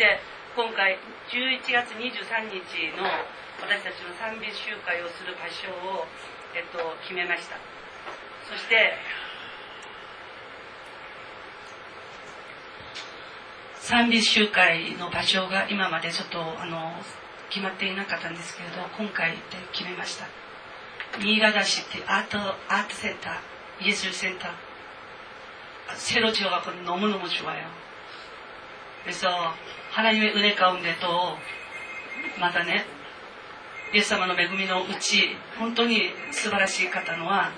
して今回11月23日の私たちの賛美集会をする場所を、えっと、決めましたそして賛美集会の場所が今までちょっとあの決まっていなかったんですけれど今回で決めました新潟市ってアートアートセンター예술センター새로지어갖고너무너무좋아요 でそう、腹ゆえうねかうんでと、またね、イエス様の恵みのうち、本当に素晴らしい方のは、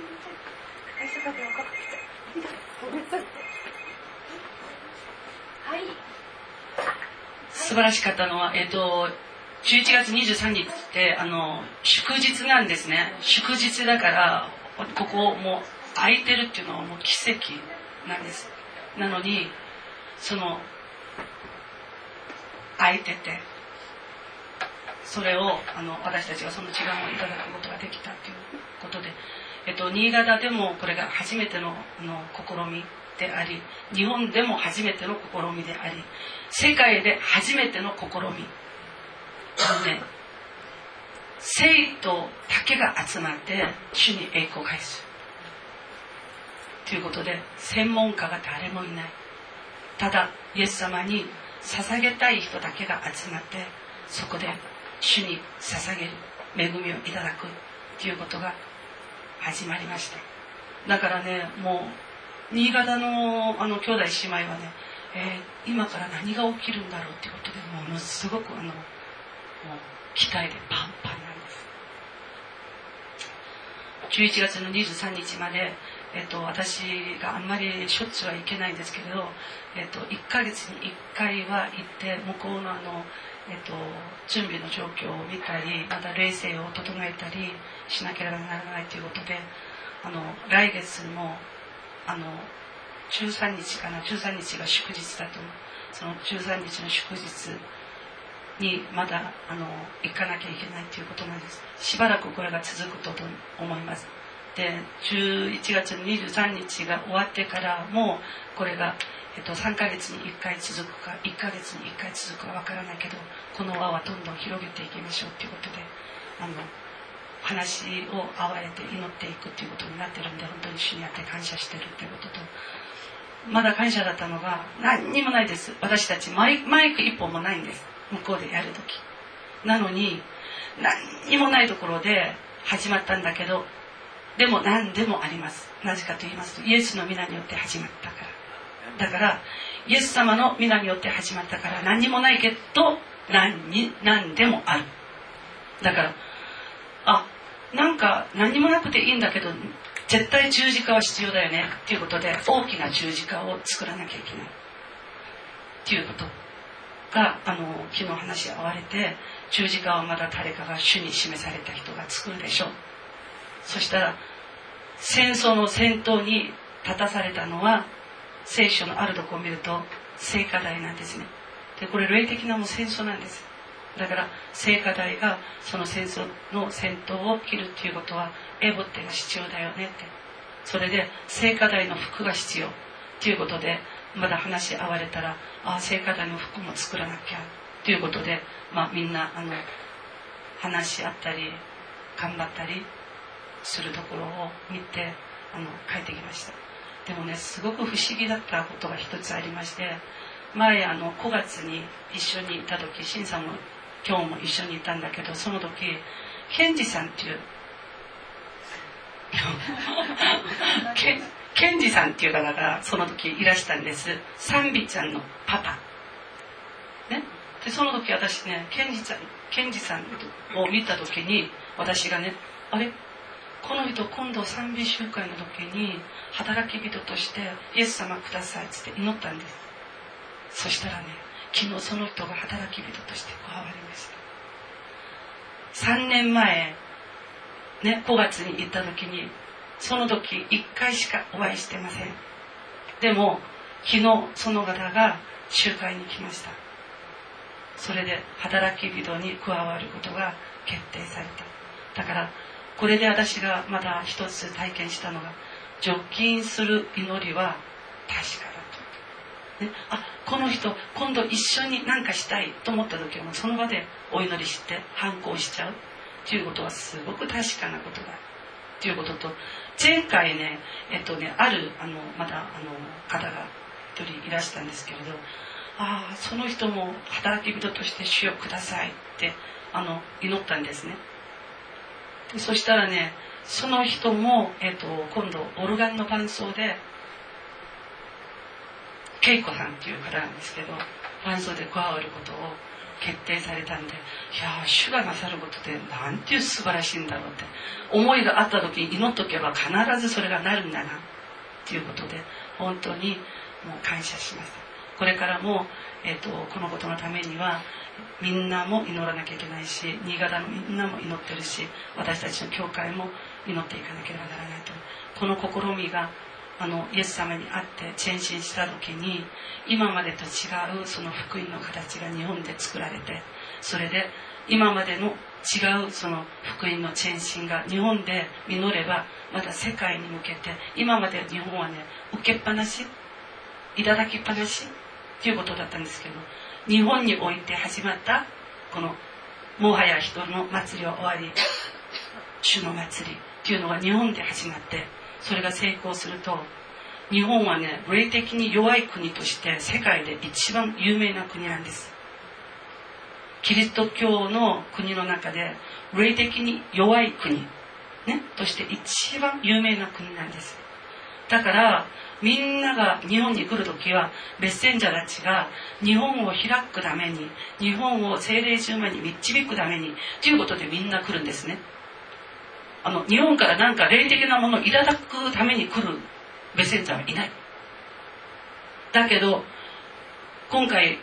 素晴らしかったのは、えっ、と、11月23日ってあの祝日なんですね。祝日だからここもう空いてるっていうのはもう奇跡なんです。なのにその空いてて。それをあの私たちがその時間をいただくことができたということで、えっと、新潟でもこれが初めてのあの試みであり日本でも初めての試みであり世界で初めての試み。のね生徒だけが集まって主に栄光を返す。ということで専門家が誰もいない。ただイエス様に捧げたい人だけが集まってそこで主に捧げる恵みをいただくということが始まりました。だからねもう新潟のあの兄弟姉妹はね、えー、今から何が起きるんだろうってことでものすごくあのもう期待でパンパンなんです。11月の23日までえっと、私があんまりしょっちゅうは行けないんですけれど、えっと、1ヶ月に1回は行って向こうのあの、えっと、準備の状況を見たりまた冷静を整えたりしなければならないということであの来月もあの13日かな13日が祝日だとその13日の祝日にまだあの行かなきゃいけないということなんです。しばらくこれが続くと思います。で11月23日が終わってからもうこれが、えっと、3ヶ月に1回続くか1ヶ月に1回続くかわからないけどこの輪はどんどん広げていきましょうということであの話を合われて祈っていくということになってるんで本当に主にあって感謝してるということと。まだ感謝だったのが何にもないです。私たちマイマイク1本もないんです。向こうでやる時なのに何にもないところで始まったんだけどでも何でもあります。なぜかと言いますとイエスの皆によって始まったから。だからイエス様の皆によって始まったから何にもないけど何に何でもある。だからあなんか何にもなくていいんだけど絶対十字架は必要だよね。っていうことで大きな十字架を作らなきゃいけない。っていうこと。があの昨日話し合われて十字架をまだ誰かが主に示された人が作るでしょう。そしたら戦争の先頭に立たされたのは聖書のあるとこを見ると聖火台なんですね。でこれ霊的なも戦争なんです。だから聖火台がその戦争の先頭を切るっていうことはエボってが必要だよねって。それで聖火台の服が必要っていうことでまだ話し合われたらああ聖火台の服も作らなきゃっていうことで、まあ、みんなあの話し合ったり頑張ったりするところを見てあの帰ってきました。でもねすごく不思議だったことが一つありまして前あの5月に一緒にいた時新さんも今日も一緒にいたんだけどその時ケンジさんっていう ケケンジさんっていう方がその時いらしたんです。サンビちゃんのパパ。ね。でその時私ねケンジさんケンジさんを見た時に私がねあれ？この人今度賛美集会の時に働き人としてイエス様くださいっつって祈ったんです。そしたらね昨日その人が働き人として加わりました。3年前ね5月に行った時にその時1回しかお会いしてません。でも昨日その方が集会に来ました。それで働き人に加わることが決定された。だからこれで私がまだ一つ体験したのが除菌する祈りは確かだと。ね、あこの人今度一緒に何かしたいと思った時はもうその場でお祈りして反抗しちゃう。っていうことはすごく確かなことだ。っていうことと前回ねえっとねあるあのまだあの方が一人いらしたんですけれどああその人も働き人として主をくださいってあの祈ったんですね。そしたらねその人も、えっと、今度オルガンの伴奏で恵子さんっていう方なんですけど伴奏で加わることを決定されたんでいや主がなさることでなんていう素晴らしいんだろうって思いがあった時に祈っとけば必ずそれがなるんだなっていうことで本当にもう感謝します。これからも、えーと、このことのためにはみんなも祈らなきゃいけないし新潟のみんなも祈ってるし私たちの教会も祈っていかなければならないと。この試みがあのイエス様に会って転身した時に今までと違うその福音の形が日本で作られてそれで今までの違うその福音の転身が日本で実ればまた世界に向けて今まで日本はね受けっぱなしいただきっぱなしっていうことだったんですけど日本において始まったこのもはや人の祭りは終わり 主の祭りっていうのが日本で始まってそれが成功すると日本はね霊的に弱い国として世界で一番有名な国なんです。キリスト教の国の中で霊的に弱い国、ね、として一番有名な国なんです。だからみんなが日本に来る時はメッセンジャーたちが日本を開くために日本を精霊順番に導くためにということでみんな来るんですね。あの日本から何か霊的なものをいただくために来るメッセンジャーはいない。だけど今回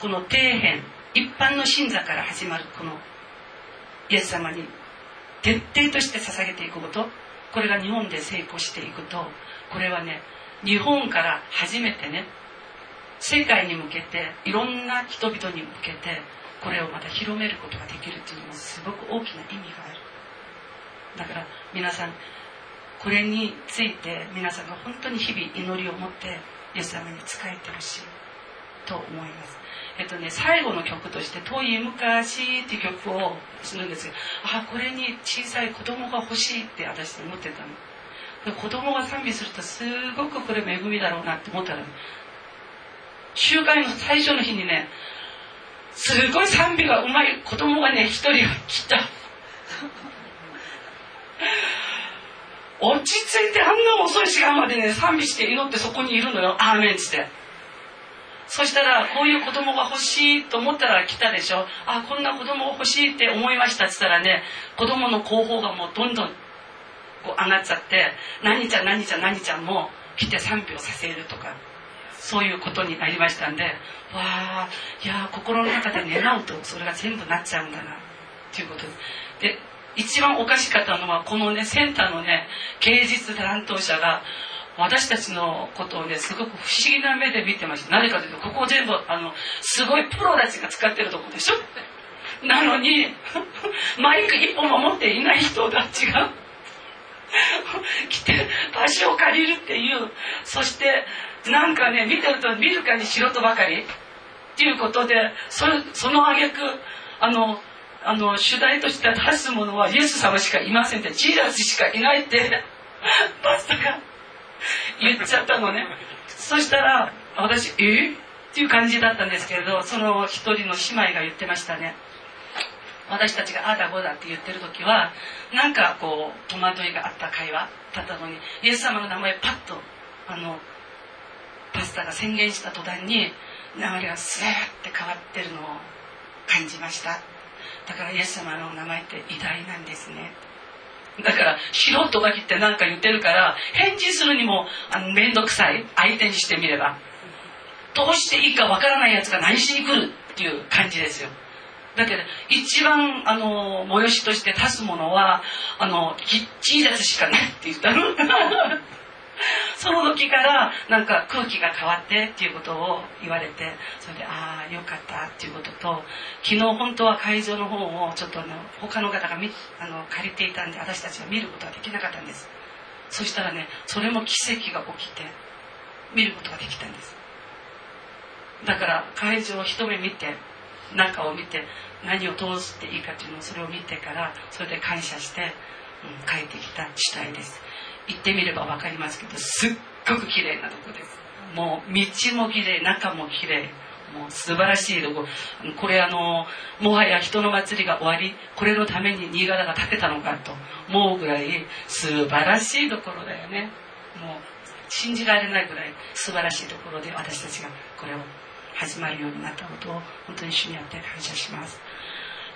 この底辺一般の信者から始まるこのイエス様に徹底として捧げていくことこれが日本で成功していくとこれはね日本から初めてね世界に向けていろんな人々に向けてこれをまた広めることができるっていうのもすごく大きな意味がある。だから皆さんこれについて皆さんが本当に日々祈りを持ってイエス様に仕えてほしいと思います。えっとね最後の曲として「遠い昔」っていう曲をするんですけどあこれに小さい子供が欲しいって私思ってたの。子供が賛美するとすごくこれ恵みだろうなって思ったら、集会の最初の日にねすごい賛美がうまい子供がね一人来た。落ち着いてあんな遅い時間までね賛美して祈ってそこにいるのよ。アーメンっつって。そしたらこういう子供が欲しいと思ったら来たでしょ。あこんな子供が欲しいって思いましたっつったらね子供の後方がもうどんどんこう上がっちゃって何ちゃん何ちゃん何ちゃんも来て賛美をさせるとかそういうことになりましたんでわあいや心の中で願うとそれが全部なっちゃうんだなっていうことで一番おかしかったのはこのねセンターのね芸術担当者が私たちのことをねすごく不思議な目で見てました。何かというとここ全部あのすごいプロたちが使ってるとこでしょ。なのに マイク一本も持っていない人たちが 来て場所を借りるっていう。そしてなんかね見てると見るかに素人ばかり。っていうことでそその挙句あのあの主題として出すものはイエス様しかいませんってジーラスしかいないって パスタが言っちゃったのね。そしたら私「え？っていう感じだったんですけれどその一人の姉妹が言ってましたね。私たちがああだこうだって言ってる時はなんかこう戸惑いがあった会話だったのにイエス様の名前パッとあのパスタが宣言した途端に流れがスーッて変わってるのを感じました。だからイエス様の名前って偉大なんですね。だから素人が来て何か言ってるから返事するにも面倒くさい相手にしてみればどうしていいかわからないやつが何しに来るっていう感じですよ。だけど一番あの催しとして足すものはあのチーザスしかないって言ったの。その時からなんか空気が変わってっていうことを言われてそれでああよかったっていうことと昨日本当は会場の方をちょっとあの他の方があの借りていたんで私たちは見ることができなかったんです。そしたらねそれも奇跡が起きて見ることができたんです。だから会場を一目見て中を見て何を通していいかというのをそれを見てからそれで感謝して、うん、帰ってきた地帯です。行ってみれば分かりますけどすっごく綺麗なとこです。もう道も綺麗中も綺麗もう素晴らしいとこ。これあのもはや人の祭りが終わりこれのために新潟が建てたのかと思うぐらい素晴らしいところだよね。もう信じられないぐらい素晴らしいところで私たちがこれを始まるようになったことを本当に主にあって感謝します、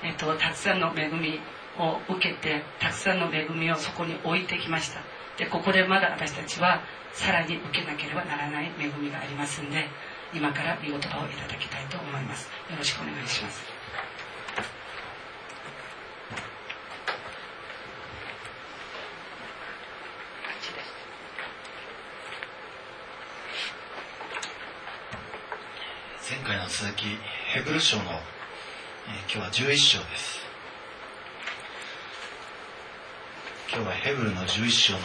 えっと、たくさんの恵みを受けてたくさんの恵みをそこに置いてきました。でここでまだ私たちはさらに受けなければならない恵みがありますんで今から御言葉をいただきたいと思います。よろしくお願いします。前回の続きヘブル書の、えー、今日は11章です。今日はヘブルの11章の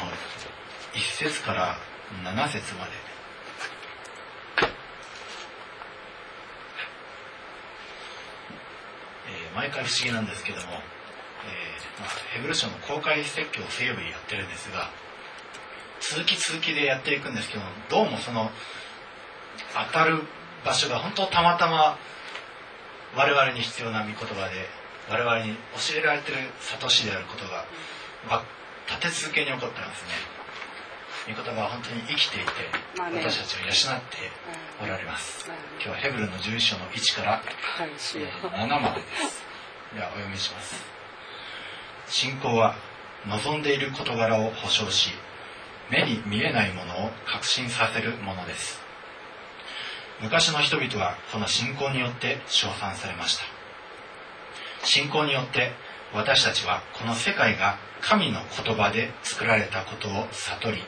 1節から7節まで。毎回不思議なんですけども、えーまあ、ヘブル書の公開説教を水曜日やってるんですが続き続きでやっていくんですけどどうもその当たる場所が本当たまたま我々に必要な御言葉で我々に教えられてる悟しであることが立て続けに起こったんですね。御言葉は本当に生きていて、私たちを養っておられます、今日はヘブルの11章の1から、7までです。ではお読みします。信仰は望んでいる事柄を保証し目に見えないものを確信させるものです昔の人々はこの信仰によって称賛されました。信仰によって私たちはこの世界が神の言葉で作られたことを悟り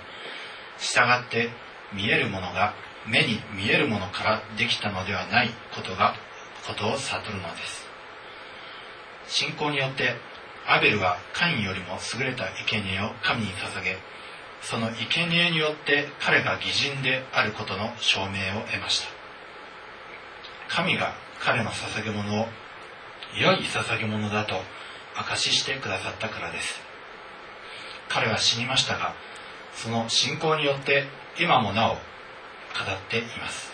従って見えるものが目に見えるものからできたのではないことがことを悟るのです。信仰によってアベルはカインよりも優れた生贄を神に捧げその生贄によって彼が義人であることの証明を得ました。神が彼の捧げ物を良い捧げ物だと証ししてくださったからです。彼は死にましたがその信仰によって今もなお語っています。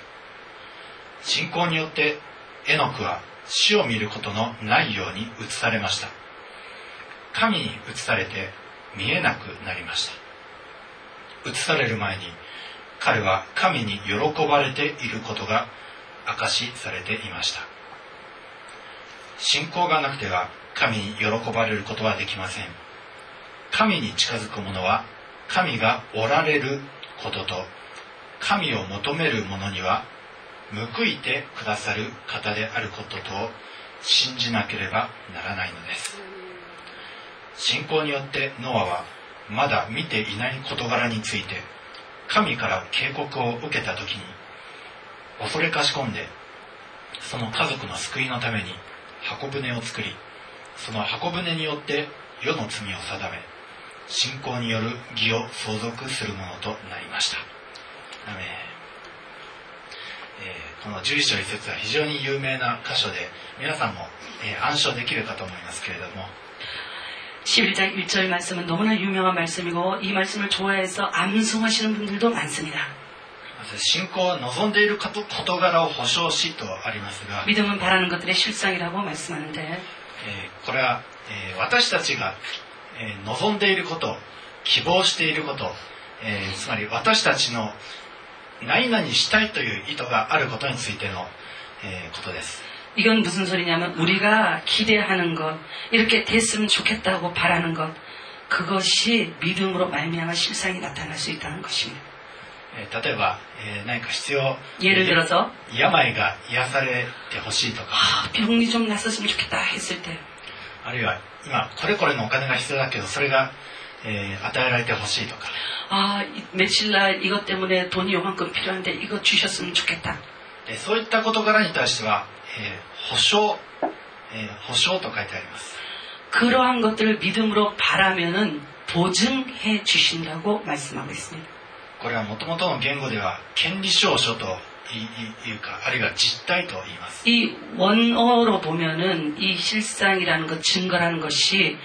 信仰によってエノクは死を見ることのないように移されました。神に移されて見えなくなりました。移される前に彼は神に喜ばれていることが証しされていました。信仰がなくては神に喜ばれることはできません。神に近づく者は神がおられることと神を求める者には報いてくださる方であることと信じなければならないのです。信仰によってノアはまだ見ていない事柄について神から警告を受けた時に恐れかし込んでその家族の救いのために箱舟を作りその箱舟によって世の罪を定め信仰による義を相続するものとなりました。アメえー、この11章1節は非常に有名な箇所で皆さんも、えー、暗唱できるかと思いますけれども11장1절 말씀은 너무나 유명한 말씀이고 이 말씀을 좋아해서 암송하시는 분들도 많습니다. 信仰を望んでいる事柄を保証しとありますが 믿음은 바라는 것들의 실상이라고 말씀하는데 えー、これは、えー、私たちがえー、望んでいること希望していること、えー、つまり私たちの何々したいという意図があることについての、えー、ことです。이건무슨소리냐면우리가기대하는것이렇게됐으면좋겠다고바라는것그것이믿음으로말미암아실상이나타날수있다는것입니다 例えば、えー、何か必要예를들어서病が癒されてほしいとか병이좀났었으면좋겠다했을때あるいは今これこれのお金が必要だけどそれが、えー、与えられてほしいとかあ며칠날이것때문에돈이요만큼필요한데이거주셨으면좋겠다そういった事柄に対しては、えー、保証、えー、保証と書いてあります그러한것들을믿음으로바라면은보증해주신다고말씀하고있습니다 これはもともとの言語では権利証書というかあるいは実態と言います이원어로보면은이실상이라는것증거라는것이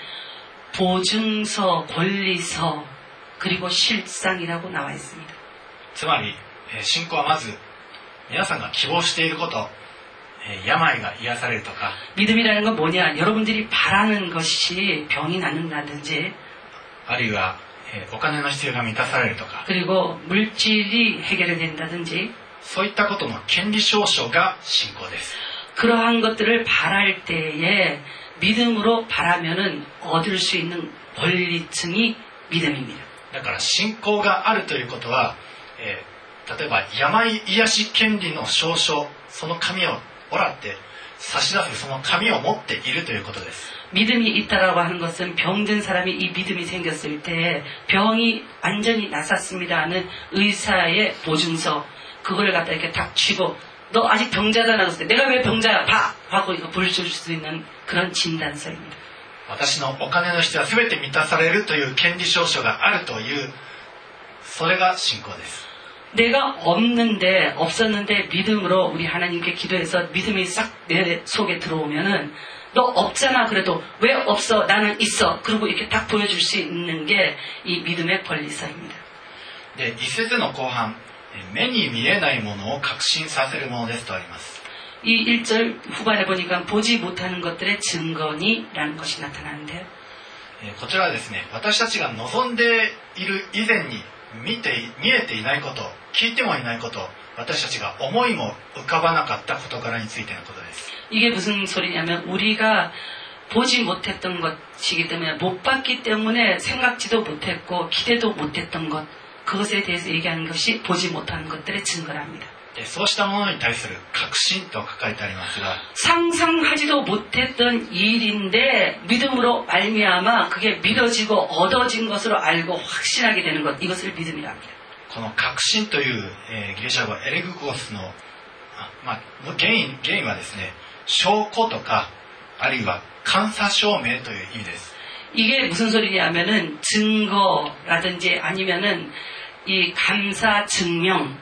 보증서권리서그리고실상이라고나와있습니다つまり信仰はまず皆さんが希望していること病が癒されるとか믿음이라는 건 뭐냐 여러분들이 바라는 것이 병이 낫는다든지あるいはお金の必要が満たされるとか 그리고 물질이 해결이 된다든지, そういったことの権利証書が信仰です 그러한 것들을 바랄 때에 믿음으로 바라면은 얻을 수 있는 권리층이 믿음입니다. だから信仰があるということは、えー例えば病癒し権利の証書その紙をもらって 差し出すその紙を持っているということです 믿음이 있다라고 하는 것은 병든 사람이 이 믿음이 생겼을 때 병이 완전히 낫았습니다 하는 의사의 보증서 그걸 갖다 이렇게 딱 쥐고 너 아직 병자다 나갔을 때 내가 왜 병자야 봐 하고 이거 보여줄 수 있는 그런 진단서입니다. 私のお金の必要は全て満たされるという権利証書があるというそれが信仰です 내가 없는데 없었는데 믿음으로 우리 하나님께 기도해서 믿음이 싹 내 속에 들어오면은 너 없잖아 그래도 왜 없어 나는 있어 그리고 이렇게 딱 보여줄 수 있는 게 이 믿음의 권리서입니다. で一節の後半えー目に見えないものを確信させるものですとあります 이 1절 후반에 보니까 보지 못하는 것들의 증거니라는 것이 나타나는데요. えーこちらはですね私たちが望んでいる以前に 見てい見えていないこと聞いてもいないこと私たちが思いも浮かばなかった事柄についてのことです 이게 무슨 소리냐면 우리가 보지 못했던 것이기 때문에 못 봤기 때문에 생각지도 못했고 기대도 못했던 것 그것에 대해서 얘기하는 것이 보지 못하는 것들의 증거랍니다. でそうしたものに対する確信と書かれてありますが 상상하지도 못했던 일인데 믿음으로 말미암아 그게 믿어지고 얻어진 것으로 알고 확신하게 되는 것 이것을 믿음이라 합니다. この確信という、えーギリシャ語エレグコスのあ、まあ、原因原因はですね証拠とかあるいは監査証明という意味です 이게 무슨 소리냐면은 증거라든지 아니면은 이 감사 증명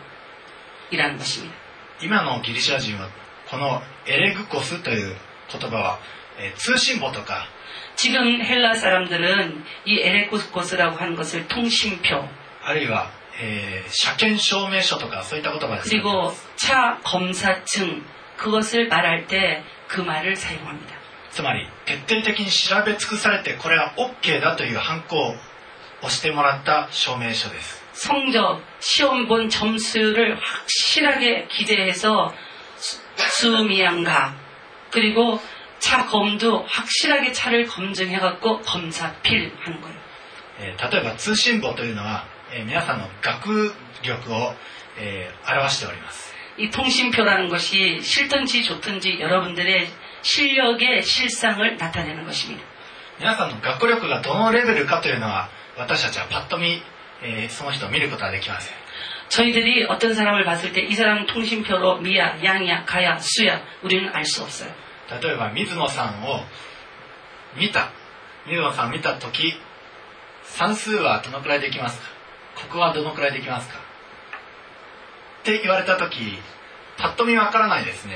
이라는 것입니다. 今のギリシャ人はこのエレグコスという言葉は、えー通信簿とか 지금 헬라 사람들은 이 에레코스라고 하는 것을 통신표 あるいは、えー車検証明書とかそういった言葉ですね 그리고 차 검사증 그것을 말할 때 그 말을 사용합니다. つまり徹底的に調べ尽くされてこれは OK だというハンコを押してもらった証明書です 성적, 시험 본 점수를 확실하게 기재해서 수미양가 그리고 차 검도 확실하게 차를 검증해 갖고 검사 필 하는 거예요. 예, 例えば通信簿というのは皆さんの学力を表しております이 통신표라는 것이 싫든지 좋든지 여러분들의 실력의 실상을 나타내는 것입니다. 皆さんの学力がどのレベルかというのは私たちはパッと見えーその人を見ることはできません 저희들이 어떤 사람을 봤을 때 이 사람 통신표로 미야, 양야, 가야, 수야 우리는 알 수 없어요. 例えば水野さんを見た水野さんを見た時算数はどのくらいできますか国語はどのくらいできますかって言われた時パッと見わからないですね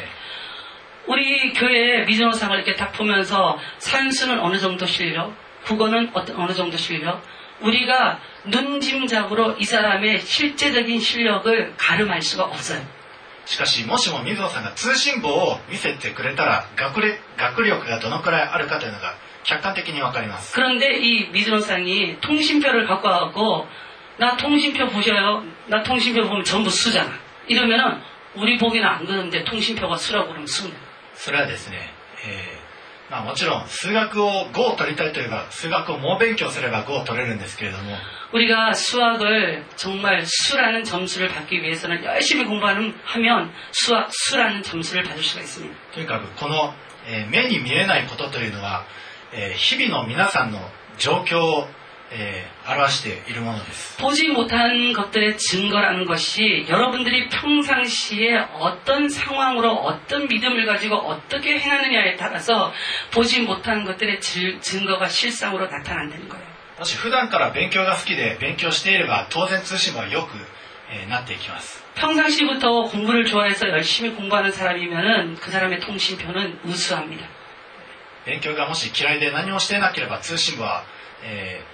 우리 교회 미전호상을 이렇게 딱 보면서 산수는 어느 정도 실력, 국어는 어떤- 어느 정도 실력, 우리가 눈짐작으로 이 사람의 실제적인 실력을 가름할 수가 없어요. しかしもしも水野さんが通信簿を見せてくれたら学力学力がどのくらいあるかというのが客観的にわかります 그런데 이 미전호상이 통신표를 갖고 와갖고 나 통신표 보셔요. 나 통신표 보면 전부 수잖아. 이러면은 우리 보기는 안 그런데 통신표가 수라고 그러면 수네. それはですね、えー まあ、もちろん数学を5を取りたいといえば数学を猛勉強すれば5を取れるんですけれども 우리가 수학을 정말 수라는 점수를 받기 위해서는 열심히 공부하면 하면 수학 수라는 점수를 받을 수가 있습니다. とにかくこの、えー目に見えないことというのは、えー日々の皆さんの状況を、 えー表しているものです 보지 못한 것들의 증거라는 것이 여러분들이 평상시에 어떤 상황으로 어떤 믿음을 가지고 어떻게 행하느냐에 따라서 보지 못한 것들의 질- 증거가 실상으로 나타난다는 거예요. もし普段から勉強が好きで勉強していれば当然通信簿はよく、 えーなっていきます 평상시부터 공부를 좋아해서 열심히 공부하는 사람이면은 그 사람의 통신표는 우수합니다. 勉強がもし嫌いで何もしていなければ通信部は、えー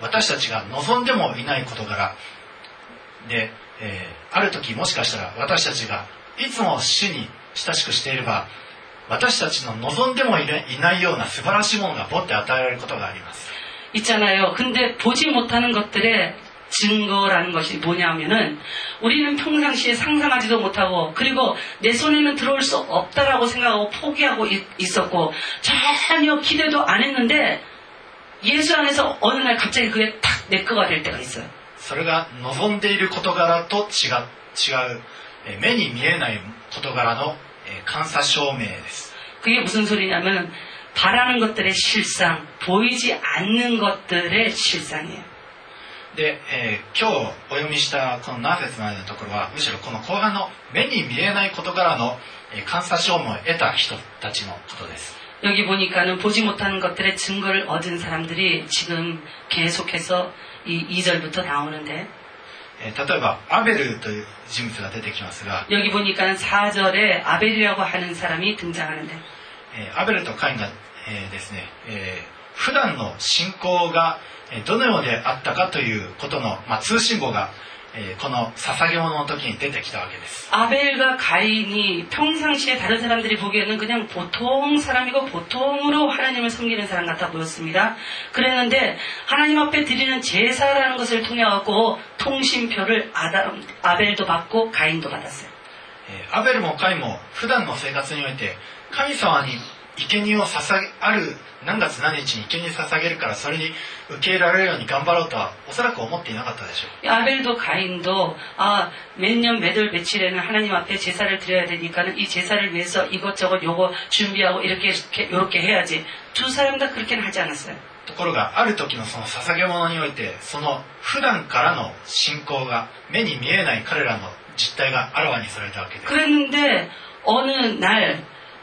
私たちが望んでもいない事柄で、えーある時もしかしたら私たちがいつも主に親しくしていれば私たちの望んでもいないいないような素晴らしいものがぼって与えられることがあります 있잖아요. 근데 보지 못하는 것들의 증거라는 것이 뭐냐면은 우리는 평상시에 상상하지도 못하고 그리고 내 손에는 들어올 수 없다라고 생각하고 포기하고 있- 있었고 전혀 기대도 안 했는데 예수 안에서 어느 날 갑자기 그게 탁 내 거가 될 때가 있어 요. それが望んでいる事柄と違う目に見えない事柄の監査証明です。그게 무슨 소리냐면 바라는 것들의 실 상, 보이지 않는 것들의 실상이에 요. で、えー、今日お読みしたこの何節までのところはむしろこの後半の目に見えない事柄の監査証明を得た人たちのことです。 여기 보니까는 보지못하는것들의 증거를 얻은 사람들이 지금 계속해서 이 2절부터 나오는데例えば、アベルという人物が出てきますが、アベルとカインがですね、普段の信仰がどのようであったかということの通信簿が。 この捧げ物の時に出てきたわけです 아벨과 가인이 평상시에 다른 사람들이 보기에는 그냥 보통 사람이고 보통으로 하나님을 섬기는 사람 같아 보였습니다. 그랬는데 하나님 앞에 드리는 제사라는 것을 통해 갖고 통신표를 아다, 아벨도 받고 가인도 받았어요. えーアベルもカインも普段の生活において神様に 生贄を捧げある何月何日に生贄捧げるからそれに受け入れられるように頑張ろうとはおそらく思っていなかったでしょう 아벨도 가인도 아 몇 년 몇월 며칠에는 하나님 앞에 제사를 드려야 되니까는 이 제사를 위해서 이것저것 요거 준비하고 이렇게 이렇게 이렇게 해야지 두 사람 다 그렇게는 하지 않았어요. ところがある時のその捧げ物においてその普段からの信仰が目に見えない彼らの実態があらわにされたわけです 그랬는데 어느 날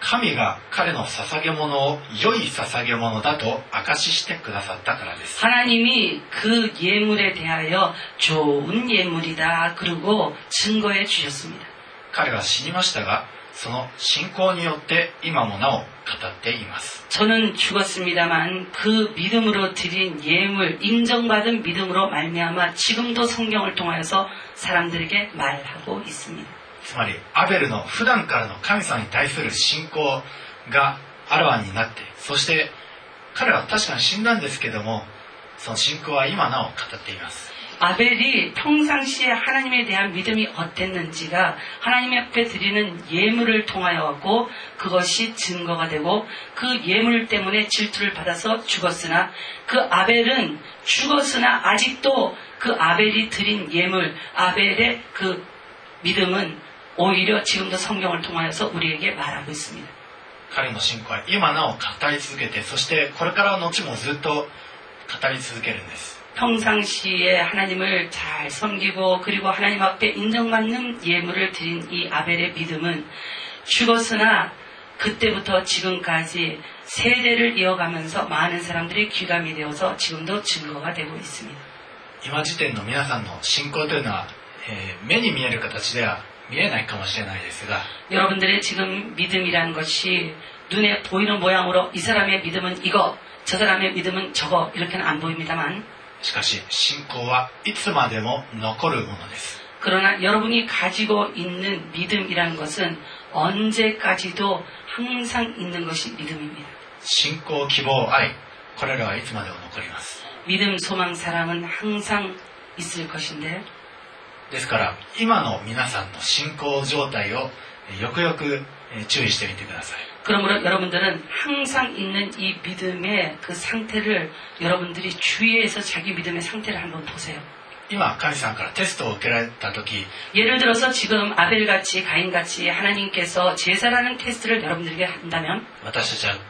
神が彼の捧げ物を良い捧げ物だと証ししてくださったからです 하나님이 그 예물에 대하여 좋은 예물이다 그러고 증거해 주셨습니다. 彼は死にましたがその信仰によって今もなお語っています 저는 죽었습니다만 그 믿음으로 드린 예물 인정받은 믿음으로 말미암아 지금도 성경을 통하여서 사람들에게 말하고 있습니다. つまりアベルの普段からの神様に対する信仰があらわになってそして彼は確かに死んだんですけどもその信仰は今なお語っています 아벨이 평상시에 하나님에 대한 믿음이 어땠는지가 하나님 앞에 드리는 예물을 통하여 갖고 그것이 증거가 되고 그 예물 때문에 질투를 받아서 죽었으나 그 아벨은 죽었으나 아직도 그 아벨이 드린 예물 아벨의 그 믿음은 오히려 지금도 성경을 통하여서 우리에게 말하고 있습니다. 彼の信仰は今なお語り続けてそしてこれからの後もずっと語り続けるんです 평상시에 하나님을 잘 섬기고 그리고 하나님 앞에 인정받는 예물을 드린 이 아벨의 믿음은 죽었으나 그때부터 지금까지 세대를 이어가면서 많은 사람들이 귀감이 되어서 지금도 증거가 되고 있습니다. 今時点の皆さんの信仰というのは、えー目に見える形では 見えないかもしれないですが 여러분들의 지금 믿음이라는 것이 눈에 보이는 모양으로 이 사람의 믿음은 이거, 저 사람의 믿음은 저거 이렇게는 안 보입니다만 しかし信仰はいつまでも残るものです 그러나 여러분이 가지고 있는 믿음이라는 것은 언제까지도 항상 있는 것이 믿음입니다. 信仰希望愛これらはいつまでも残ります 믿음, 소망, 사랑은 항상 있을 것인데 ですから今の皆さんの信仰状態をえよくよくえ注意してみてください 그러므로 여러분들은 항상 있는 이 믿음의 그 상태를 여러분들이 주위에서 자기 믿음의 상태를 한번 보세요. 今神様からテストを受けられた時 예를 들어서 지금 아벨같이 가인같이 하나님께서 제사라는 테스트를 여러분들에게 한다면 私たちはえ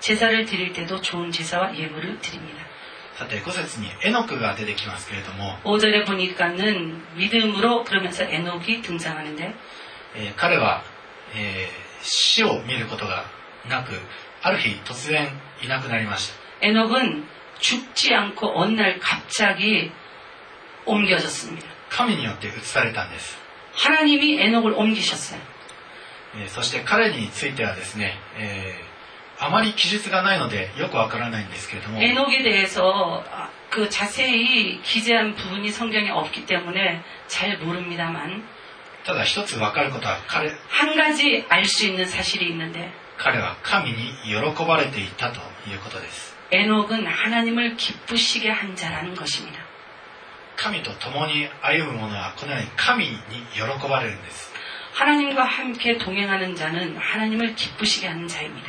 제사를 드릴 때도 좋은 제사와 예물을 드립니다. さて5節にエノクが出てきますけれども、 5절에 보니까는 믿음으로 그러면서 에녹이 등장하는데 えー彼は、えー死を見ることがなくある日突然いなくなりました 에녹은 죽지 않고 어느 날 갑자기 옮겨졌습니다. 神によって移されたんです、 하나님이 에녹을 옮기셨어요. えーそして彼についてはですね、えー あまり記述がないのでよくわからないんですけれども 에녹에 대해서 아, 그 자세히 기재한 부분이 성경에 없기 때문에 잘 모릅니다만 ただ一つわかることは彼 한 가지 알 수 있는 사실이 있는데 彼は神に喜ばれていたということです 에녹은 하나님을 기쁘시게 한 자라는 것입니다. 神と共に歩む者はこのように神に喜ばれるんです 하나님과 함께 동행하는 자는 하나님을 기쁘시게 하는 자입니다.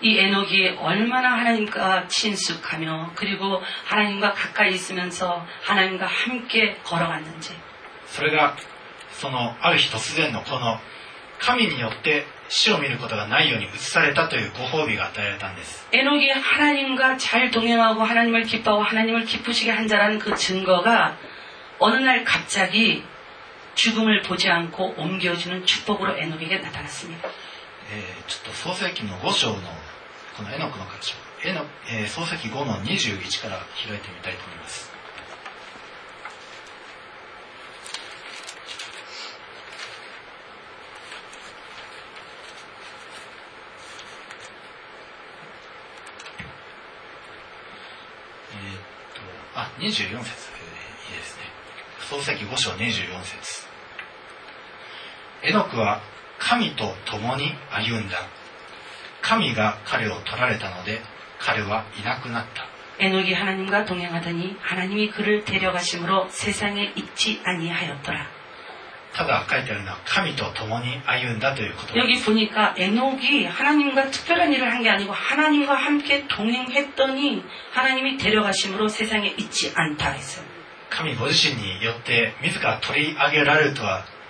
이 에녹이 얼마나 하나님과 친숙하며 그리고 하나님과 가까이 있으면서 하나님과 함께 걸어갔는지 それがそのある日突然のこの神によって死を見ることがないように移されたというご褒美が与えられたんです 에녹이 하나님과 잘 동행하고 하나님을 기뻐하고 하나님을 기쁘시게 한 자라는 그 증거가 어느 날 갑자기 죽음을 보지 않고 옮겨주는 축복으로 에녹에게 나타났습니다. えーちょっと創世記の5章の このエノクの箇所エノ、えー創世記5の21から開いてみたいと思います。えーっとあ24節えーいいですね。創世記5章24節。エノクは神と共に歩んだ。神が彼を取られたので彼はいなくなった 에녹이 하나님과 동행하더니 하나님이 그를 데려가심으로 세상에 있지 아니하였더라. ただ書いてあるのは神と共に歩んだということで 여기 す 보니까 에녹이 하나님과 특별한 일을 한 게 아니고 하나님과 함께 동행했더니 하나님이 데려가심으로 세상에 있지 않다 했어요. 神ご自身によって自ら取り上げられるとは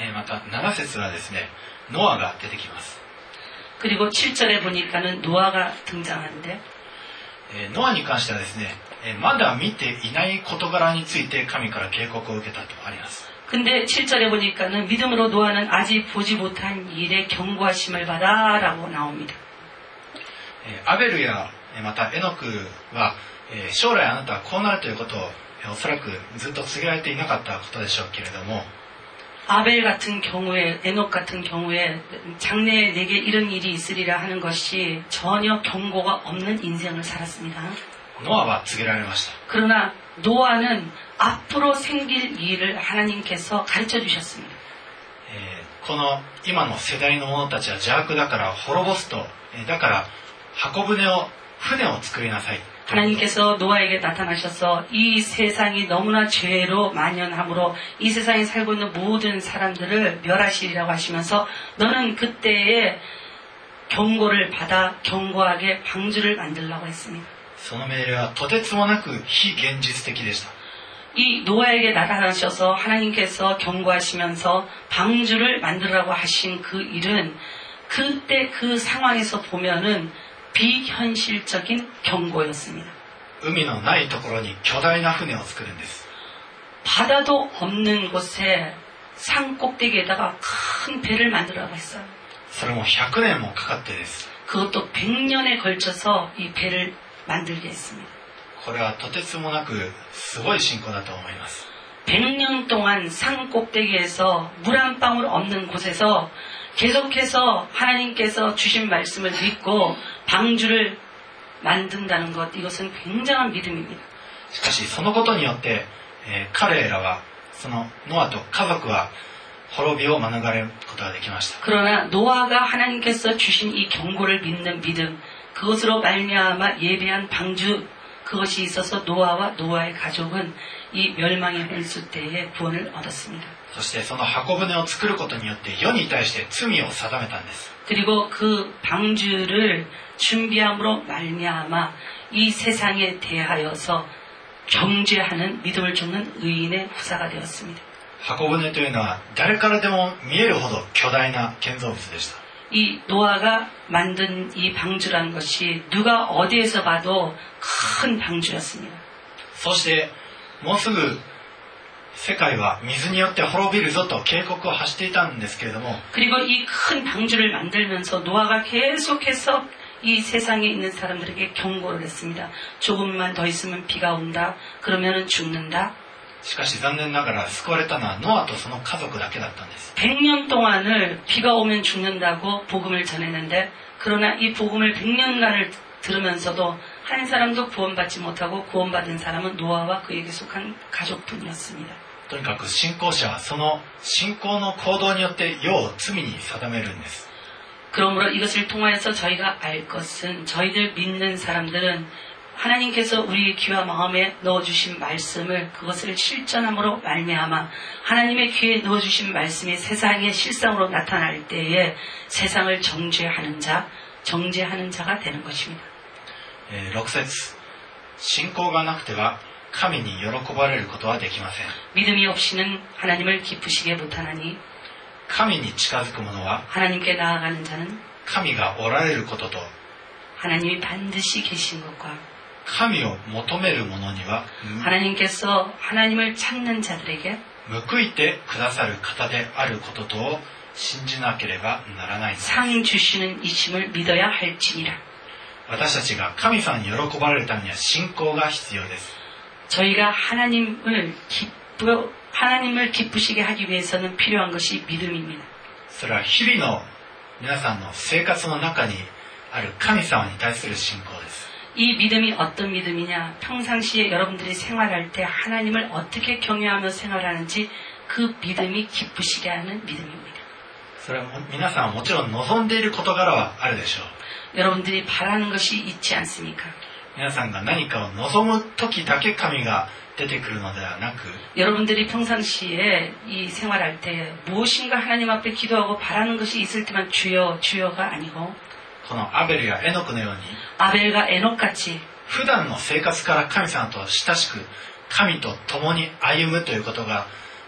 えまた7節はですねノアが出てきます。그리고7절에보니까는노아가등장하는데ノアに関してはですね、まだ見ていない事柄について神から警告を受けたとあります。근데 7절에 보니까는 믿음으로 노아는 아직 보지 못한 일에 경고하심을 받아라고 나옵니 다. 아벨이 야, またエノクは将来あなたはこうなるということをおそらくずっと告げられていなかったことでしょうけれども 아벨 같은 경우에 에녹 같은 경우에 장래에 내게 이런 일이 있으리라 하는 것이 전혀 경고가 없는 인생을 살았습니다. ノアは告げられました 그러나 노아는 앞으로 생길 일을 하나님께서 가르쳐 주셨습니다. えーこの今の世代の者たちは邪悪だから滅ぼすと、えーだから箱舟を船を作りなさい 하나님께서 노아에게 나타나셔서 이 세상이 너무나 죄로 만연함으로 이 세상에 살고 있는 모든 사람들을 멸하시리라고 하시면서 너는 그때에 경고를 받아 경고하게 방주를 만들라고 했습니다. その命令はとてつもなく非現実的でした 이 노아에게 나타나셔서 하나님께서 경고하시면서 방주를 만들라고 하신 그 일은 그때 그 상황에서 보면은 비현실적인 경고였습니다. 海のないところに巨大な船を作るんです 바다도 없는 곳에 산 꼭대기에다가 큰 배를 만들라고 했어요. それも100年もかかってです 그것도 100년에 걸쳐서 이 배를 만들게 했습니다. これはとてつもなくすごい信仰だと思います 100년 동안 산 꼭대기에서 물 한 방울 없는 곳에서 계속해서 하나님께서 주신 말씀을 믿고 방주를 만든다는 것 이것은 굉장한 믿음입니다. しかしそのことによって、えー彼らはそのノアと家族は滅びを免れることができました 그러나 노아가 하나님께서 주신 이 경고를 믿는 믿음 그것으로 말미암아 예배한 방주 그것이 있어서 노아와 노아의 가족은 이 멸망의 홍수 때에 구원을 얻었습니다. そしてその箱舟を作ることによって世に対して罪を定めたんです 그리고 그 방주를 준비함으로 말미암아 이 세상에 대하여서 경제하는 믿음을 줍는 의인의 후사가 되었습니다. 箱舟というのは誰からでも見えるほど巨大な建造物でした 이 노아가 만든 이 방주라는 것이 누가 어디에서 봐도 큰 방주였습니다. そしてもうすぐ 世界は水によって滅びるぞと警告を発していたんですけれども 그리고 이 큰 방주를 만들면서 노아가 계속해서 이 세상에 있는 사람들에게 경고를 했습니다. 조금만 더 있으면 비가 온다. 그러면은 죽는다. しかし残念ながら救われたのはノアとその家族だけだったんです 100년 동안을 비가 오면 죽는다고 복음을 전했는데 그러나 이 복음을 100년간을 들으면서도 한 사람도 구원받지 못하고 구원받은 사람은 노아와 그에게 속한 가족뿐이었습니다. とにかく信仰者はその信仰の行動によって世を罪に定めるんです 그러므로 이것을 통하여서 저희가 알 것은 저희들 믿는 사람들은 하나님께서 우리 귀와 마음에 넣어주신 말씀을 그것을 실전함으로 말미암아 하나님의 귀에 넣어주신 말씀이 세상의 실상으로 나타날 때에 세상을 정죄하는 자, 정죄하는 자가 되는 것입니다. えー6節信仰がなくては 神に喜ばれることはできません 믿음이 없이는 하나님을 기쁘시게 못하나니 神に近づく者は 하나님께 나아가는 자는 神がおられることと 하나님이 반드시 계신 것과 神を求める者には 하나님께서 하나님을 찾는 자들에게 報いてくださる方であることとを信じなければならないのです 상 주시는 이심을 믿어야 할지니라. 私たちが神様に喜ばれるためには信仰が必要です 저희가 하나님을 기쁘 하나님을 기쁘시게 하기 위해서는 필요한 것이 믿음입니다. それは日々の皆さんの生活の中にある神様に対する信仰です 이 믿음이 어떤 믿음이냐? 평상시에 여러분들이 생활할 때 하나님을 어떻게 경외하며 생활하는지 그 믿음이 기쁘시게 하는 믿음입니다. それはも皆さんはもちろん望んでいる事柄はあるでしょう 여러분들이 바라는 것이 있지 않습니까? 皆さんが何かを望む時だけ神が出てくるのではなく 여러분들이 평상시에 이 생활할 때 무엇인가 하나님 앞에 기도하고 바라는 것이 있을 때만 주여 주여가 아니고 このアベルやエノクのように 아벨과 에녹같이 普段の生活から神様と親しく神と共に歩むということが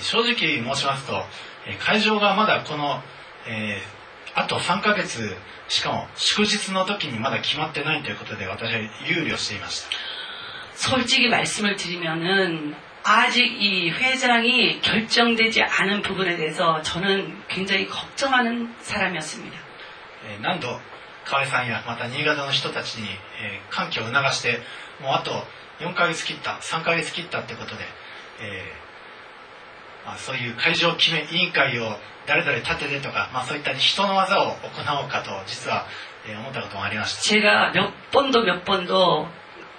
正直申しますと会場がまだこの、えー、あと3ヶ月しかも祝日の時にまだ決まってないということで私は憂慮していました。솔직히말씀을드리면은 아직 이 회장이 결정되지 않은 부분에 대해서 저는 굉장히 걱정하는 사람이었습니 다. 何度河合さんやまた新潟の人たちに歓喜を促してもうあと4ヶ月切った3ヶ月切ったってことで、えーまあ、そういう会場決め委員会を誰々立ててとか、まあ、そういった人の技を行おうかと実は、えー思ったこともありました 제가 몇 번도 몇 번도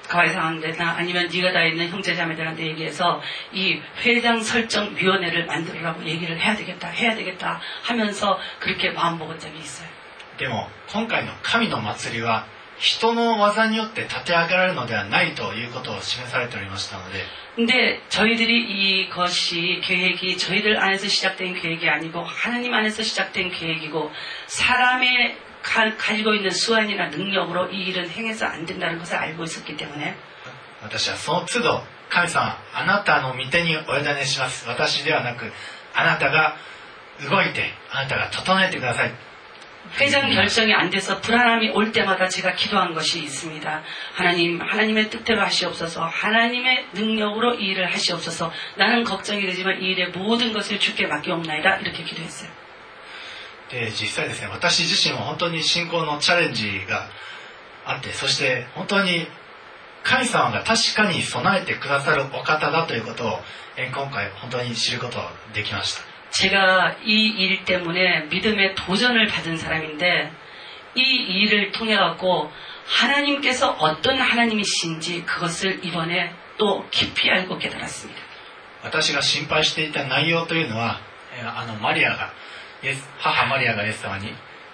가해상한테나 아니면 네가 다 있는 형제자매들한테 얘기해서 이 회장 설정 위원회를 만들으라고 얘기를 해야 되겠다 해야 되겠다 하면서 그렇게 마음 먹은 적이 있어요. でも今回の神の祭りは 人の技によって立て上げられるのではないということを示されておりましたので 근데 저희들이 이것이 계획이 저희들 안에서 시작된 계획이 아니고 하나님 안에서 시작된 계획이고 사람의 가, 가지고 있는 수완이나 능력으로 이 일은 행해서 안 된다는 것을 알고 있었기 때문에 私はその都度神様あなたの御手にお委ねします私ではなくあなたが動いてあなたが整えてください 회장 결정이 안 돼서 불안함이 올 때마다 제가 기도한 것이 있습니다. 하나님, 하나님의 뜻대로 하시옵소서, 하나님의 능력으로 이 일을 하시옵소서, 나는 걱정이 되지만 이 일의 모든 것을 주께 맡기옵나이다. 이렇게 기도했어요. で実際ですね私自身も本当に信仰のチャレンジがあってそして本当に神様が確かに備えてくださるお方だということをえ今回本当に知ることができました 제가 이 일 때문에 믿음의 도전을 받은 사람인데 이 일을 통해 갖고 하나님께서 어떤 하나님이신지 그것을 이번에 또 깊이 알고 깨달았습니다. 私が心配していた内容というのはえあのマリアがイエス母マリアがイエス様に「ぶ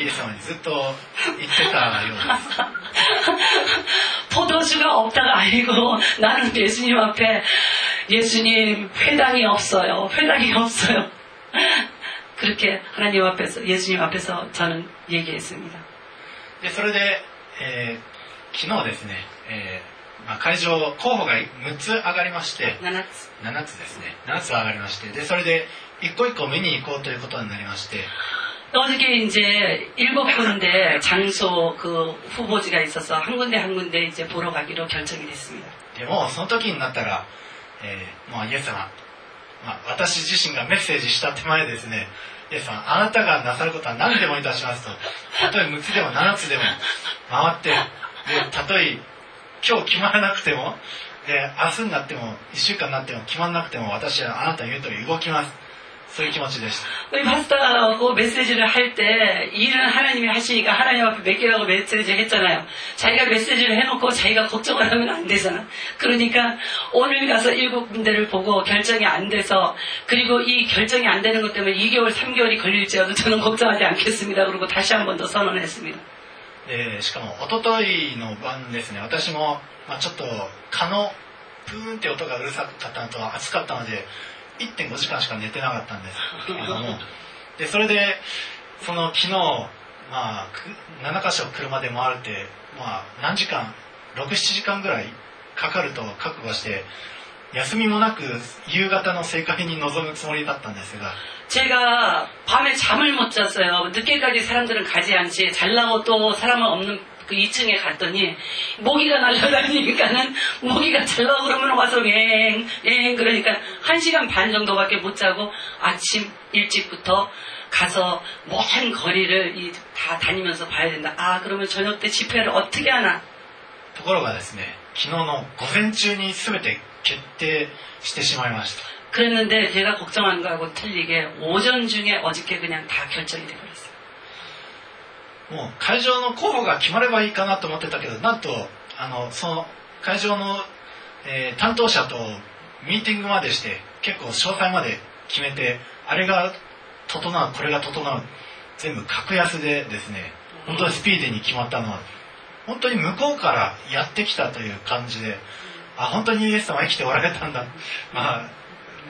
イエス様にずっと言ってたようです 포도주가 없다가 아니고 나는 예수님 앞에 예수님 회당이 없어요. 회당이 없어요. 그렇게 하나님 앞에서 예수님 앞에서 저는 얘기했습니다. でそれで、えー昨日ですね、えーまあ、会場候補が6つ上がりまして7つ7つですね7つ上がりましてでそれで一個一個見に行こうということになりまして 어저께 이제 일곱 군데 장소 그 후보지가 있어서 한 군데 한 군데 이제 보러 가기로 결정이 됐습니다. でもその時になったら、えーもうイエス様、まあ、私自身がメッセージした手前ですねイエス様あなたがなさることは何でもいたしますとたとえ6つでも7つでも回ってでたとえ今日決まらなくてもで明日になっても1週間になっても決まらなくても私はあなたの言う通り動きます そういう気持ちでした 우리 파스타하고 메시지를 할 때 일은 하나님이 하시니까 하나님 앞에 맡기라고 메시지 했잖아요. 자기가 메시지를 해놓고 자기가 걱정을 하면 안 되잖아. 그러니까 오늘 가서 일곱 군데를 보고 결정이 안 돼서 그리고 이 결정이 안 되는 것 때문에 2개월, 3개월이 걸릴지라도 저는 걱정하지 않겠습니다. 그리고 다시 한 번 더 선언했습니다. でしかも一昨日の晩ですね私も、まあ、ちょっと蚊のプーンって音がうるさかったのと暑かったので 1.5時間しか寝てなかったんですけれどもでそれでその昨日、まあ、く7箇所車で回るって、まあ、何時間67時間ぐらいかかると覚悟して休みもなく夕方の正解に臨むつもりだったんですが 제가 밤에 잠을 못 잤어요. 늦게까지 사람들은 가지 않지. 잘나고 또 사람은 없는 그 2층에 갔더니 모기가 날아다니니까는 모기가 잘나고 그러면 와서 엥, 엥 그러니까 1시간 반 정도밖에 못 자고 아침 일찍부터 가서 먼 거리를 이- 다 다니면서 봐야 된다. 아, 그러면 저녁 때 집회를 어떻게 하나. ところがですね昨日の午前中に全て決定してしまいました 그랬는데 제가 걱정한 거하고 틀리게 오전 중에 어저께 그냥 다 결정이 돼버렸어요. もう会場の候補が決まればいいかなと思ってたけどなんとあのその会場の、えー担当者とミーティングまでして結構詳細まで決めてあれが整うこれが整う全部格安でですね本当にスピーディーに決まったのは本当に向こうからやってきたという感じであ本当にイエス様生きておられたんだ。まあ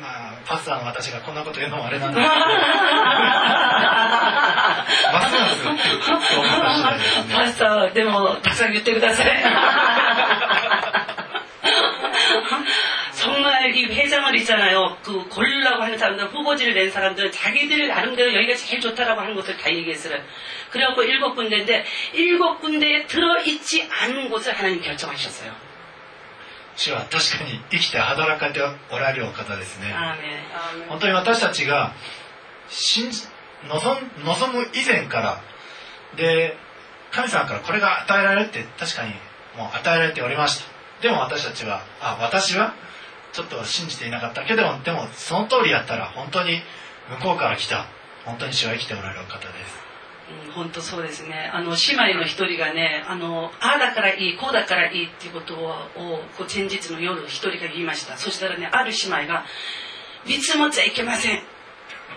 まあパスターの私がこんなこと言うのもあれなんですけどますますそう思った次第ですねパスターでもたくさん言ってください 정말 이 회장을 있잖아요. 그 고르려고 하는 사람들, 후보지를 낸 사람들은 자기들 나름대로 여기가 제일 좋다라고 하는 것을 다 얘기했어요. 그래갖고 일곱 군데인데 일곱 군데에 들어있지 않은 곳을 하나님 결정하셨어요. 主は確かに生きて働かれておられるお方ですね.本当に私たちが信じ望ん望む以前からで神様からこれが与えられるって確かにもう与えられておりました。でも私たちはあ私は？ちょっと信じていなかったけどでもその通りやったら本当に向こうから来た本当に主は生きておられるお方です 음, 本当そうですね。あの、姉妹の一人がね、あの、ああだからいい、こうだからいいっていうことを、こう前日の夜一人が言いました。そしたらね、ある姉妹が、見積もっちゃいけません。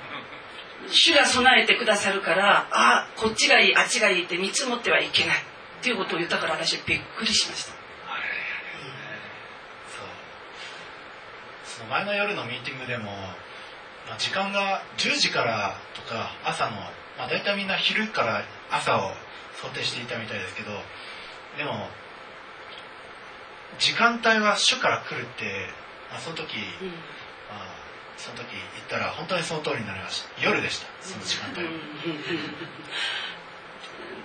主が備えてくださるから、あ、こっちがいい、あっちがいいって見積もってはいけない。っていうことを言ったから私びっくりしました。そうその前の夜のミーティングでも、ま、時間が10時からとか朝の、まあ、大体みんな昼から朝を想定していたみたいですけどでも時間帯は主から来るって、まあ、その時、うんまあ、その時言ったら本当にその通りになりました夜でしたその時間帯は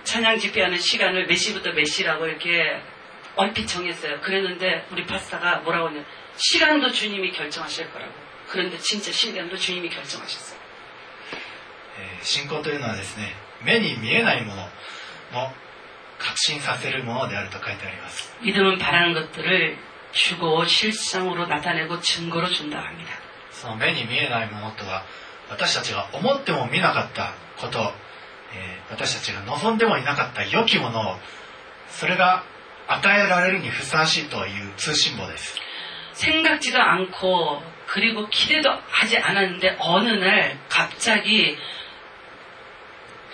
찬양 집회하는 시간을 몇 시부터 몇 시라고 이렇게 얼핏 정했어요. 그랬는데 우리 파스타가 뭐라고 했냐. 시간도 주님이 결정하실 거라고. 그런데 진짜 시간도 주님이 결정하셨어요. えー信仰というのはですね目に見えないものも確信させるものであると書いてあります 믿음은 바라는 것들을 주고 실상으로 나타내고 증거로 준다고 합니다. その目に見えないものとは私たちが思っても見なかったこと、えー私たちが望んでもいなかった良きものをそれが与えられるにふさわしいという通信簿です 생각지도 않고 그리고 기대도 하지 않았는데 어느 날 갑자기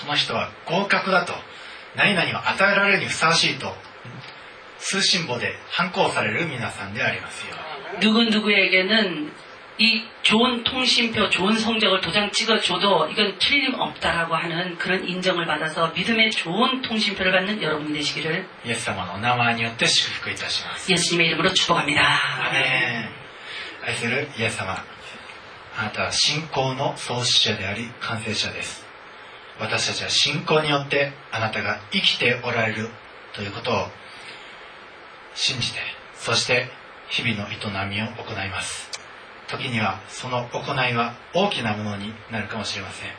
この人は合格だと何々を与えられるにふさわしいと通信簿で反抗される皆さんでありますように 누구누구에게는 이 좋은 통신표, 좋은 성적을 도장 찍어줘도 이건 틀림없다라고 하는 그런 인정을 받아서 믿음의 좋은 통신표를 받는 여러분이 되시기를 イエス様のお名前によって祝福いたします 예수님의 이름으로 축복합니다. アメン愛するイエス様あなたは信仰の創始者であり完成者です 私たちは信仰によってあなたが生きておられるということを信じてそして日々の営みを行います。時にはその行いは大きなものになるかもしれません。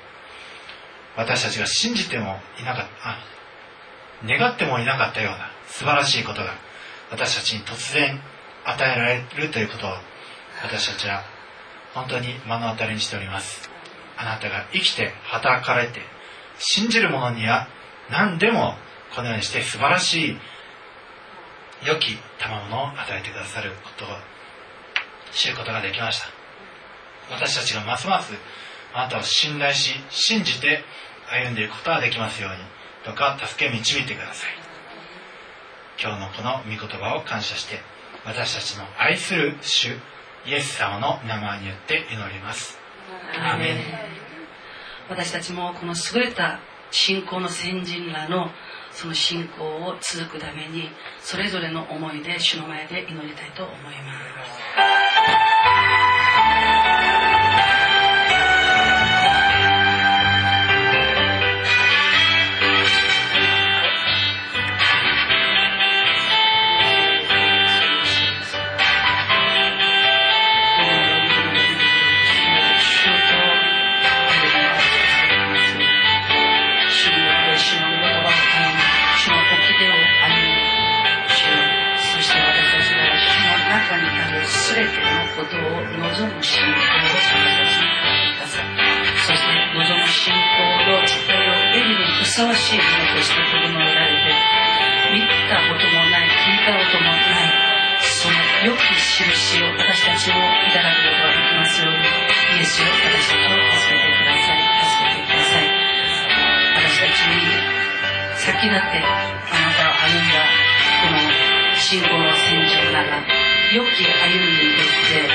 私たちが信じてもいなかった願ってもいなかったような素晴らしいことが私たちに突然与えられるということを私たちは本当に目の当たりにしております。あなたが生きて働かれて信じる者には何でもこのようにして素晴らしい良き賜物を与えてくださることを知ることができました。私たちがますますあなたを信頼し信じて歩んでいくことができますようにどうか助け導いてください。今日のこの御言葉を感謝して私たちの愛する主イエス様の名前によって祈ります。아 멘. 私たちもこの優れた信仰の先人らのその信仰を続くためにそれぞれの思いで主の前で祈りたいと思います。ことを望む信仰を私たちにくださいそして望む信仰の実態を得るにふさわしいものとして整えられて見たこともない聞いたこともないその良き印を私たちもいただくことができますようにイエスを私たちを助けてください。助けてください。私たちに先立ってあなたを歩んだこの信仰の戦場なら良き歩みによって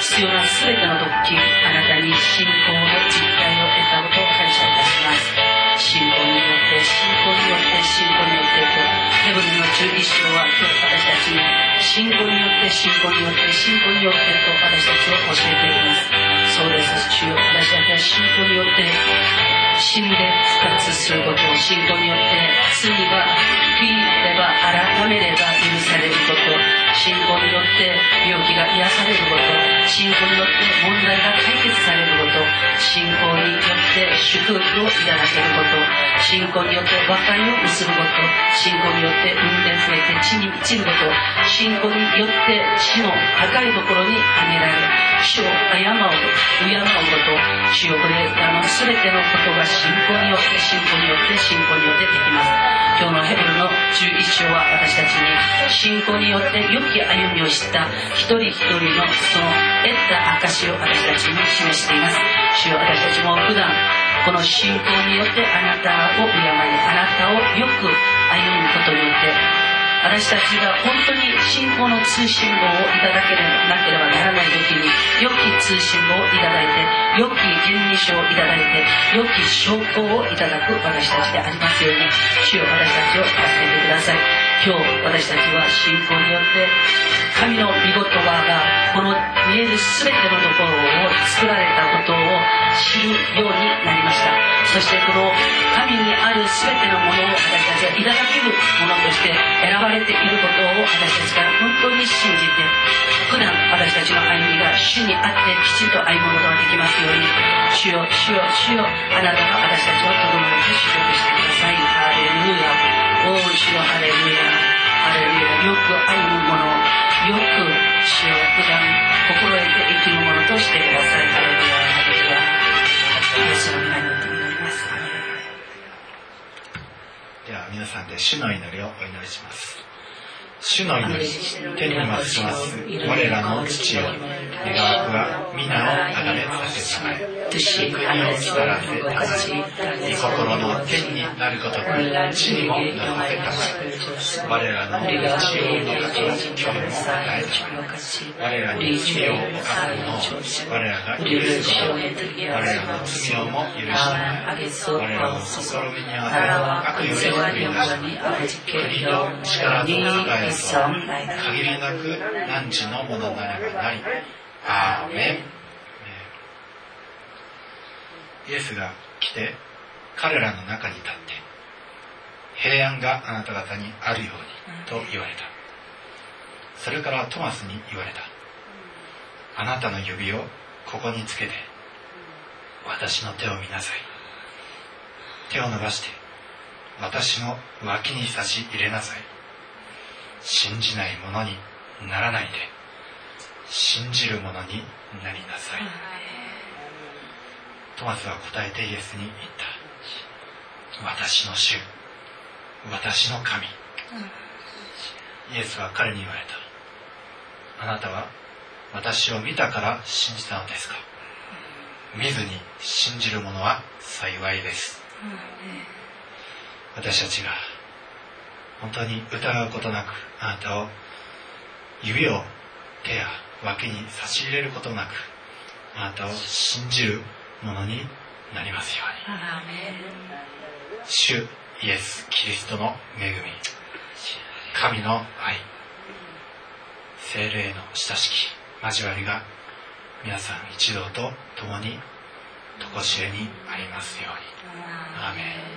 必要な全ての時あなたに信仰の実態を得たことを感謝いたします信仰によって信仰によって信仰によってとヘブルの十一章は今日私たちに信仰によって信仰によって信仰によってと私たちを教えていますそうです。主よ私たちは信仰によって死んで復活することを信仰によって罪は悔いれば改めれば許されること。信仰によって病気が癒されること。信仰によって問題が解決されること。信仰によって祝福をいただけること。信仰によって和解を結ぶこと。信仰によって運転増えて地に満ちること。信仰によって死の高いところに上げられ死を謝う敬うこと。主よこれらの全てのことが信仰によって信仰によって信仰によってできます。今日のヘブルの11章は私たちに信仰によって良き歩みを知った一人一人のその得た証を私たちに示しています。主よ私たちも普段この信仰によってあなたを敬いあなたをよく歩むことによって私たちが本当に信仰の通信簿をいただけなければならない時に良き通信簿をいただいて良き準備書をいただいて良き証拠をいただく私たちでありますように主よ私たちを助けてください。今日私たちは信仰によって神の御言葉がこの見える全てのところを作られたことを知るようになりました。そしてこの神にある全てのものを私たちはいただけるものとして選ばれていることを私たちが本主にあってきちんと歩むことができますように主よ主よ主よあなたが私たちをとどめて祝福してください。ハレルヤ。お主よハレルヤ。ハレルヤ。よく歩むものよく主を普段心得て生きるものとしてくださいハレルヤ。ハレルヤイエスの皆によって祈ります。では皆さんで主の祈りをお祈りします。主の祈り天にまつします我らの父よ願わくは皆をあがめさせたまえ国を来たらせたまえ御心の天になることく地にもなさせたまえ我らの日曜の方を今日も与えたまえ我らに罪を犯すのを我らが許すこと我らの罪をも許したまえ我らの試みにあた悪より救い出し国と力と栄え限りなく何時のものならばなりアーメン。イエスが来て彼らの中に立って平安があなた方にあるようにと言われた。それからトマスに言われた。あなたの指をここにつけて私の手を見なさい。手を伸ばして私の脇に差し入れなさい。信じないものにならないで信じるものになりなさい。トマスは答えてイエスに言った。私の主私の神。イエスは彼に言われた。あなたは私を見たから信じたのですか？見ずに信じる者は幸いです。私たちが本当に疑うことなくあなたを指を手や脇に差し入れることなくあなたを信じるものになりますように。主イエス・キリストの恵み。神の愛。精霊の親しき交わりが皆さん一同と共に常しえにありますように。アーメン